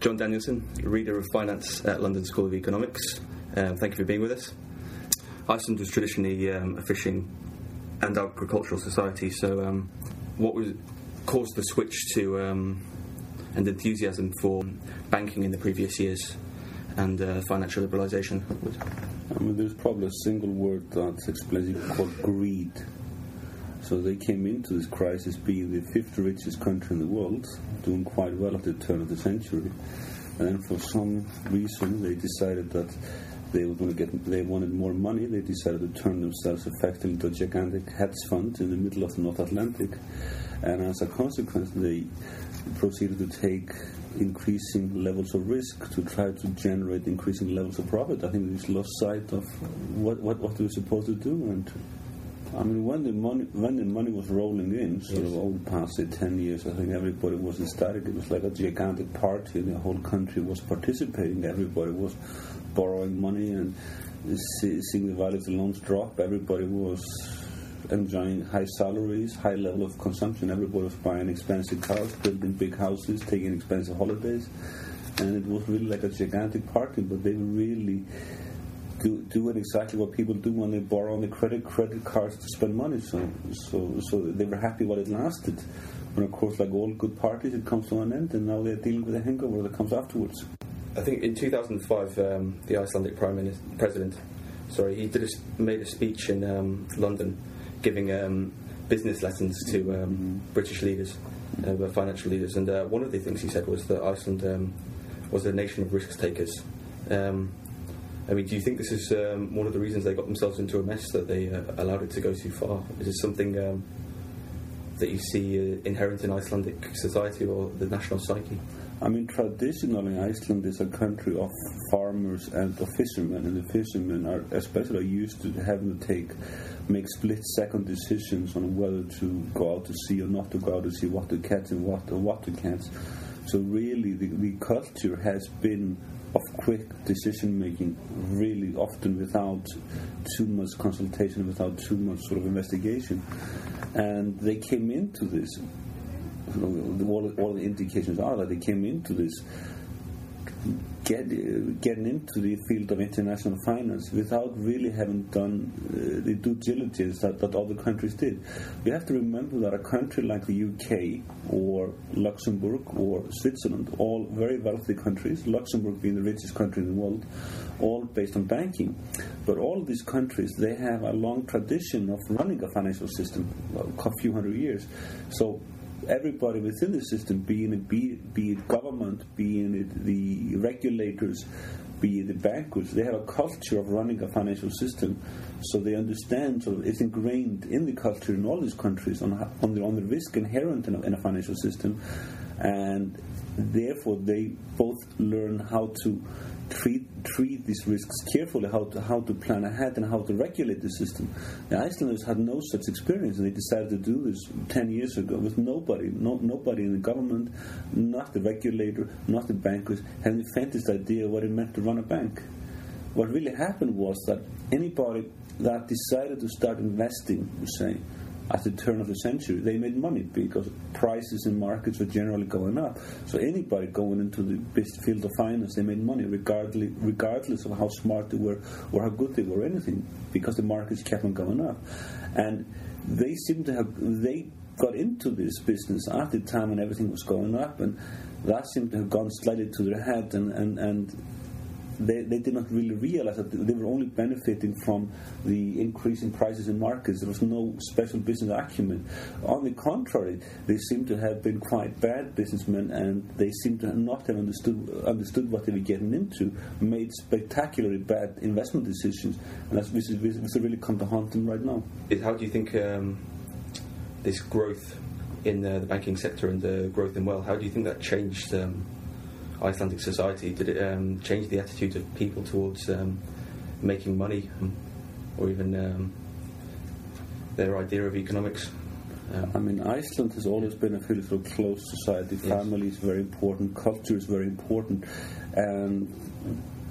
Jon Danielsson, Reader of Finance at London School of Economics. Um, thank you for being with us. Iceland was traditionally um, a fishing and agricultural society, so um, what was caused the switch to um, and enthusiasm for banking in the previous years and uh, financial liberalisation? I mean, there's probably a single word that explains it called greed. So they came into this crisis being the fifth richest country in the world, doing quite well at the turn of the century. And then for some reason they decided that they were going to get they wanted more money. They decided to turn themselves effectively into a gigantic hedge fund in the middle of the North Atlantic. And as a consequence they proceeded to take increasing levels of risk to try to generate increasing levels of profit. I think they lost sight of what, what, what they were supposed to do and I mean, when the money when the money was rolling in, sort yes. of over the past say, ten years, I think everybody was ecstatic. It was like a gigantic party. The whole country was participating. Everybody was borrowing money and seeing the value of the loans drop. Everybody was enjoying high salaries, high level of consumption. Everybody was buying expensive cars, building big houses, taking expensive holidays, and it was really like a gigantic party. But they were really do, doing exactly what people do when they borrow on the credit credit cards to spend money. So, so, so they were happy while it lasted. But of course, like all good parties, it comes to an end, and now they're dealing with the hangover that comes afterwards. I think in 2005, um, the Icelandic Prime Minister, President, sorry, he did a, made a speech in um, London, giving um, business lessons to mm-hmm. British leaders, uh, financial leaders, and uh, one of the things he said was that Iceland um, was a nation of risk takers. Um, I mean, do you think this is um, one of the reasons they got themselves into a mess that they uh, allowed it to go too far? Is this something um, that you see uh, inherent in Icelandic society or the national psyche? I mean, traditionally, Iceland is a country of farmers and of fishermen, and the fishermen are especially used to having to take, make split-second decisions on whether to go out to sea or not to go out to sea, what to catch and what or what to catch. So really, the, the culture has been quick decision making, really often without too much consultation, without too much sort of investigation. And they came into this, all, all the indications are that they came into this get, getting into the field of international finance without really having done uh, the due diligence that, that other countries did. We have to remember that a country like the UK or Luxembourg or Switzerland, all very wealthy countries, Luxembourg being the richest country in the world, all based on banking. But all these countries, they have a long tradition of running a financial system, a few hundred years. So everybody within the system, being it, be, be it government, being it the regulators, be it the bankers, they have a culture of running a financial system. So they understand, so it's ingrained in the culture in all these countries on, on, the, on the risk inherent in a, in a financial system. And therefore, they both learn how to treat treat these risks carefully, how to how to plan ahead and how to regulate the system. The Icelanders had no such experience, and they decided to do this ten years ago with nobody, no, nobody in the government, not the regulator, not the bankers, had the faintest idea what it meant to run a bank. What really happened was that anybody that decided to start investing, say, at the turn of the century, they made money because prices in markets were generally going up. So anybody going into the field of finance, they made money regardless, regardless of how smart they were or how good they were, or anything, because the markets kept on going up. And they seem to have they got into this business at the time when everything was going up, and that seemed to have gone slightly to their head, and and, and they, they did not really realize that they were only benefiting from the increase in prices in markets. There was no special business acumen. On the contrary, they seem to have been quite bad businessmen, and they seem to not have understood understood what they were getting into, made spectacularly bad investment decisions, and that's this is, this really come to haunt them right now. How do you think um, this growth in the, the, banking sector and the growth in wealth? How do you think that changed? Um, Icelandic society? Did it um, change the attitude of people towards um, making money, um, or even um, their idea of economics? Um, I mean, Iceland has always been a fairly sort of close society. Family yes. is very important. Culture is very important, and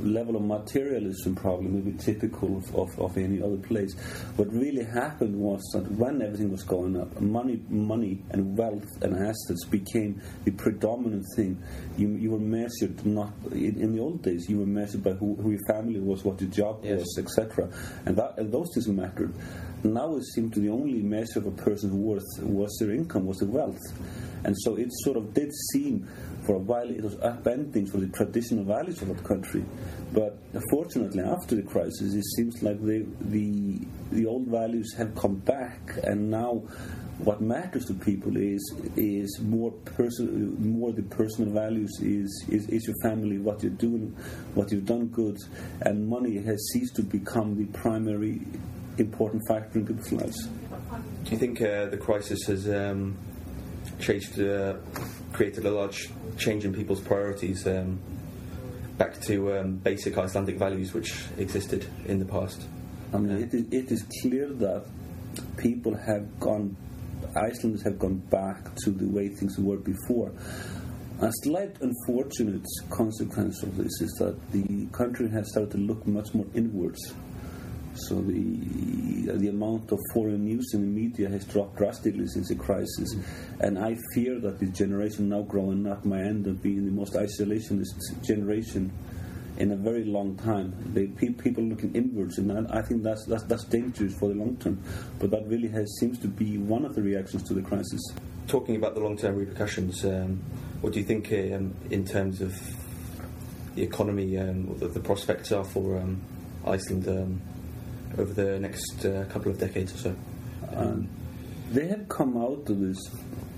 level of materialism probably maybe typical of, of, of, any other place. What really happened was that when everything was going up, money, money and wealth and assets became the predominant thing. You, you were measured not in, in, the old days. You were measured by who, who your family was, what your job yes. was, etc. And that and those things mattered. Now it seemed to the only measure of a person's worth was their income, was their wealth. And so it sort of did seem for a while it was upending for the traditional values of that country. But fortunately, after the crisis, it seems like the, the, the old values have come back, and now what matters to people is is more person more the personal values is, is is your family what you're doing what you've done good and money has ceased to become the primary important factor in people's lives do you think uh, the crisis has um, changed uh, created a large change in people's priorities um, back to um, basic Icelandic values which existed in the past. I mean, it is, it is clear that people have gone, Icelanders have gone back to the way things were before. A slight unfortunate consequence of this is that the country has started to look much more inwards so the the amount of foreign news in the media has dropped drastically since the crisis, and I fear that the generation now growing up might end up being the most isolationist generation in a very long time. They, people looking inwards, and I, I think that's, that's that's dangerous for the long term. But that really has seems to be one of the reactions to the crisis. Talking about the long term repercussions, um, what do you think um, in terms of the economy, um, the, the, prospects are for um, Iceland? Over the next uh, couple of decades or so. Um, they have come out of this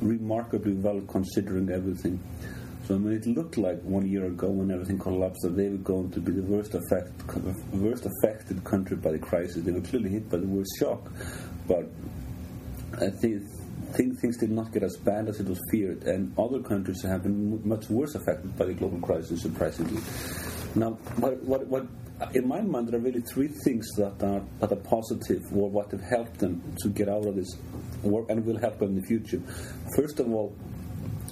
remarkably well considering everything. So I mean, it looked like one year ago when everything collapsed that they were going to be the worst, affect, worst affected country by the crisis. They were clearly hit by the worst shock, but I think things did not get as bad as it was feared, and other countries have been much worse affected by the global crisis, surprisingly. Now, what, what, what Uh, in my mind, there are really three things that are, that are positive or what have helped them to get out of this work and will help them in the future. First of all,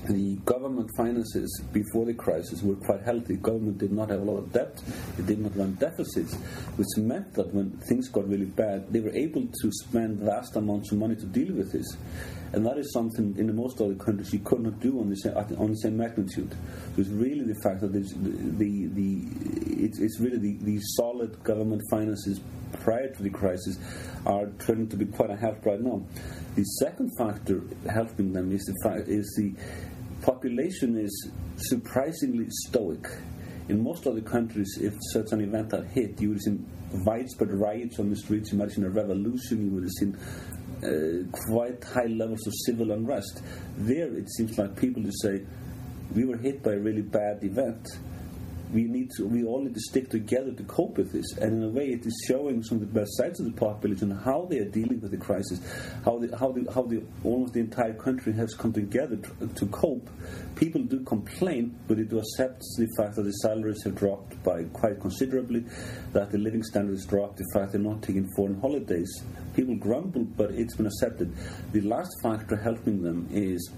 the government finances before the crisis were quite healthy. The Government did not have a lot of debt, it did not run deficits, which meant that when things got really bad, they were able to spend vast amounts of money to deal with this. And that is something in most other countries you could not do on the same, on the same magnitude. So it's really the fact that the, the, the it's, it's really the, the solid government finances prior to the crisis are turning to be quite a help right now. The second factor helping them is the fact is the population is surprisingly stoic. In most other countries, if such an event had hit, you would have seen widespread riots on the streets, seen a revolution, you would have seen uh, quite high levels of civil unrest. There, it seems like people just say, we were hit by a really bad event we need to, we all need to stick together to cope with this. And in a way, it is showing some of the best sides of the population how they are dealing with the crisis, how the, how the, how the almost the entire country has come together to, to cope. People do complain, but it accepts the fact that the salaries have dropped by quite considerably, that the living standards dropped, the fact they're not taking foreign holidays. People grumble, but it's been accepted. The last factor helping them is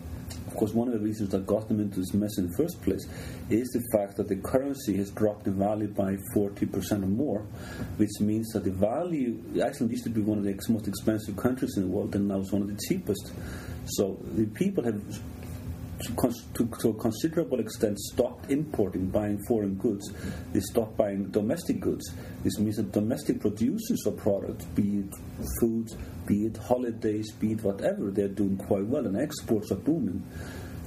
of course, one of the reasons that got them into this mess in the first place is the fact that the currency has dropped in value by 40% or more, which means that the value, Iceland used to be one of the most expensive countries in the world, and now it's one of the cheapest. So the people have to, to, a considerable extent stopped importing, buying foreign goods. They stopped buying domestic goods. This means that domestic producers of products, be it food, be it holidays, be it whatever, they're doing quite well, and exports are booming.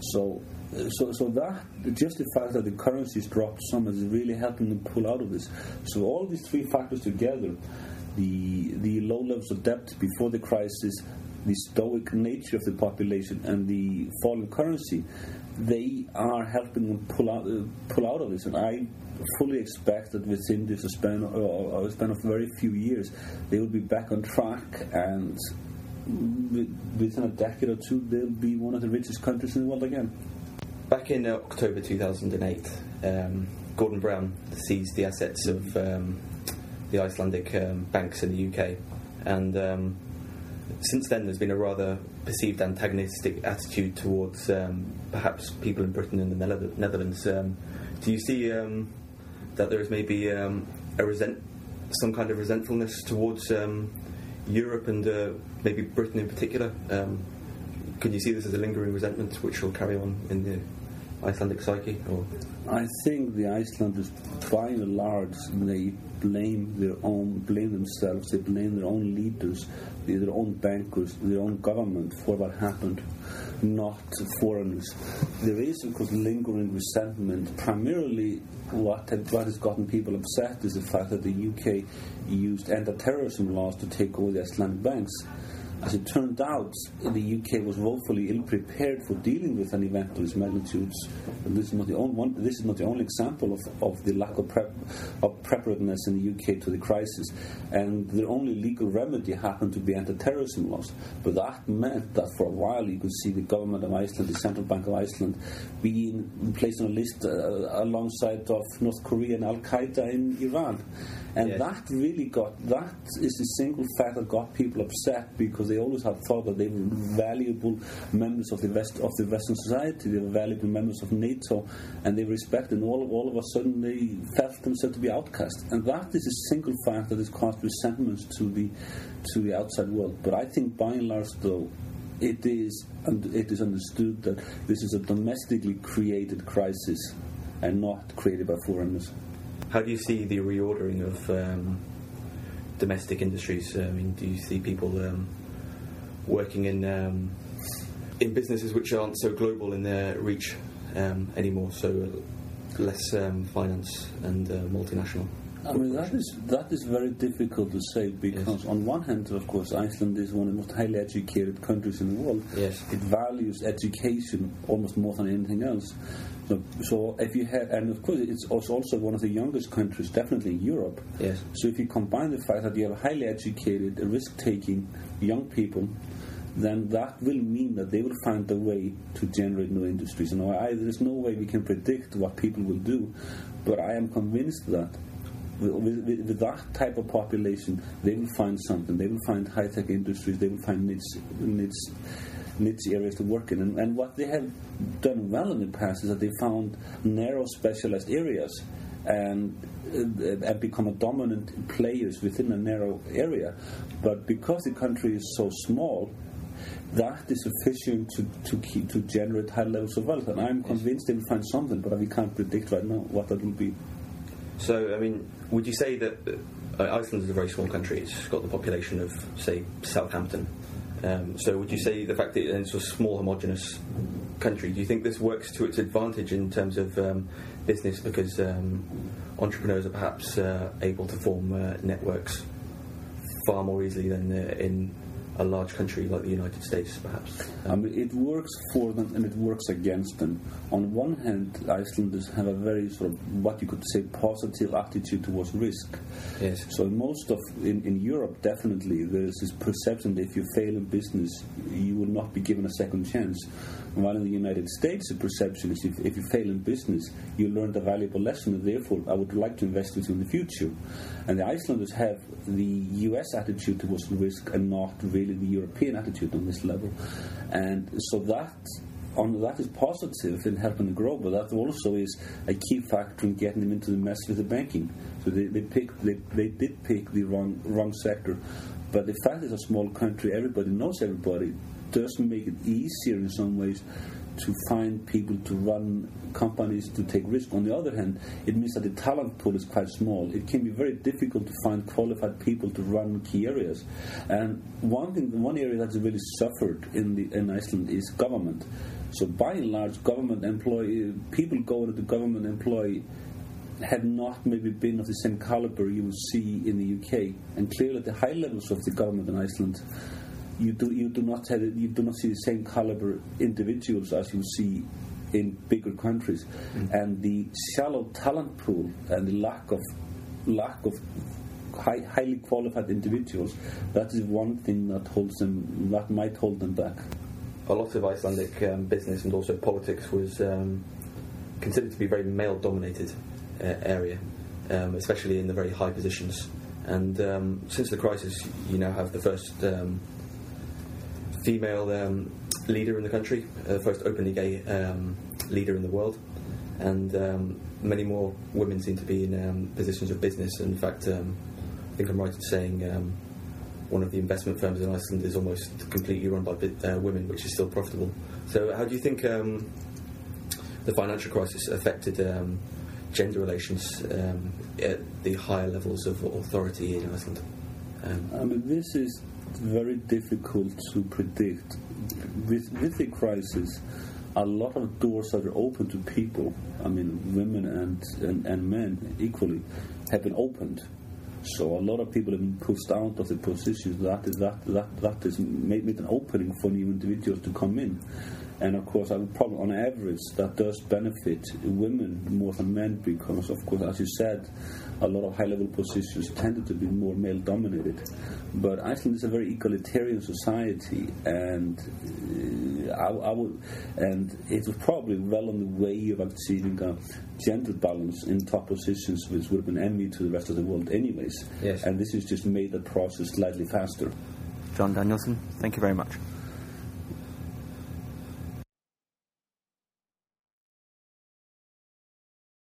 So, so, so that just the fact that the currencies dropped some is really helping them pull out of this. So all these three factors together, the the low levels of debt before the crisis, the stoic nature of the population and the falling currency, they are helping them pull out uh, pull out of this. And I fully expect that within this span, uh, span of very few years, they will be back on track and within a decade or two, they'll be one of the richest countries in the world again. Back in uh, October 2008, um, Gordon Brown seized the assets of um, the Icelandic um, banks in the UK, and um, since then, there's been a rather perceived antagonistic attitude towards um, perhaps people in Britain and the Netherlands. Um, do you see um, that there is maybe um, a resent, some kind of resentfulness towards um, Europe and uh, maybe Britain in particular? Um, can you see this as a lingering resentment which will carry on in the Icelandic psyche? Or I think the Icelanders, by and large, they blame their own, blame themselves, they blame their own leaders, their own bankers, their own government for what happened, not foreigners. There is, of course, lingering resentment. Primarily, what, what has gotten people upset is the fact that the UK used anti-terrorism laws to take over the Icelandic banks. As it turned out, the UK was woefully ill-prepared for dealing with an event of this magnitude. And this is not the only one. This is not the only example of, of the lack of, prep, of preparedness in the UK to the crisis. And the only legal remedy happened to be anti-terrorism laws. But that meant that for a while you could see the government of Iceland, the Central Bank of Iceland, being placed on a list uh, alongside of North Korea and Al Qaeda in Iran. And Yes. that really got that is the single fact that got people upset because they always had thought that they were valuable members of the West of the Western society, they were valuable members of NATO, and they were respected. And all all of a sudden they felt themselves to be outcast, and that is a single fact that has caused resentments to the to the outside world. But I think by and large, though. it is, it is understood that this is a domestically created crisis and not created by foreigners. How do you see the reordering of um, domestic industries? I mean, do you see people um, working in um, in businesses which aren't so global in their reach um, anymore, so less um, finance and uh, multinational? I mean that is that is very difficult to say because on one hand, of course, Iceland is one of the most highly educated countries in the world. Yes. It values education almost more than anything else. So, so if you have, and of course, it's also one of the youngest countries, definitely in Europe. Yes. So if you combine the fact that you have highly educated, risk-taking young people, then that will mean that they will find a way to generate new industries. And I, there's no way we can predict what people will do, but I am convinced that with, with, with that type of population, they will find something. They will find high-tech industries. They will find niche, niche, niche areas to work in. And, and what they have done well in the past is that they found narrow, specialized areas and uh, and become a dominant players within a narrow area. But because the country is so small, that is sufficient to, to keep to generate high levels of wealth. And I'm convinced they will find something, but we can't predict right now what that will be. So, I mean, would you say that uh, Iceland is a very small country? It's got the population of, say, Southampton. Um, so, would you say the fact that it's a small, homogenous country, do you think this works to its advantage in terms of um, business because um, entrepreneurs are perhaps uh, able to form uh, networks far more easily than uh, in a large country like the United States, perhaps? I mean, it works for them and it works against them. On one hand, Icelanders have a very sort of what you could say positive attitude towards risk. Yes. So most of in, in Europe, definitely there is this perception that if you fail in business, you will not be given a second chance. While in the United States, the perception is if, if you fail in business, you learned a valuable lesson, and therefore I would like to invest with you in the future. And the Icelanders have the U.S. attitude towards risk and not really the European attitude on this level. And so that on that is positive in helping them grow, but that also is a key factor in getting them into the mess with the banking. So they, they they, they did pick the wrong wrong sector. But the fact it's a small country, everybody knows everybody, does make it easier in some ways to find people to run companies to take risk. On the other hand, it means that the talent pool is quite small. It can be very difficult to find qualified people to run key areas. And one thing, one area that's really suffered in the in Iceland is government. So by and large, government employee people going into government employee had not maybe been of the same caliber you would see in the UK. And clearly, the high levels of the government in Iceland, you do you do not have you do not see the same caliber individuals as you see in bigger countries, and the shallow talent pool and the lack of lack of high, highly qualified individuals. That is one thing that holds them that might hold them back. a lot of Icelandic um, business and also politics was um, considered to be a very male dominated uh, area, um, especially in the very high positions. And um, since the crisis, you now have the first um, female um, leader in the country, uh, first openly gay um, leader in the world. and um, many more women seem to be in um, positions of business. And in fact, um, I think I'm right in saying um, one of the investment firms in Iceland is almost completely run by uh, women, which is still profitable. So, how do you think the financial crisis affected gender relations at the higher levels of authority in Iceland? Um, I mean, this is very difficult to predict. With, with the crisis, a lot of doors that are open to people, I mean, women and, and, and men equally, have been opened. So a lot of people have been pushed out of the positions. That is that that that is made, made an opening for new individuals to come in. And of course, I would probably, on average, that does benefit women more than men because, of course, as you said, a lot of high-level positions tended to be more male-dominated. But Iceland is a very egalitarian society, and uh, I, I, would, and it was probably well on the way of achieving a gender balance in top positions, which would have been envy to the rest of the world, anyways. Yes. And this has just made the process slightly faster. Jon Danielsson, thank you very much.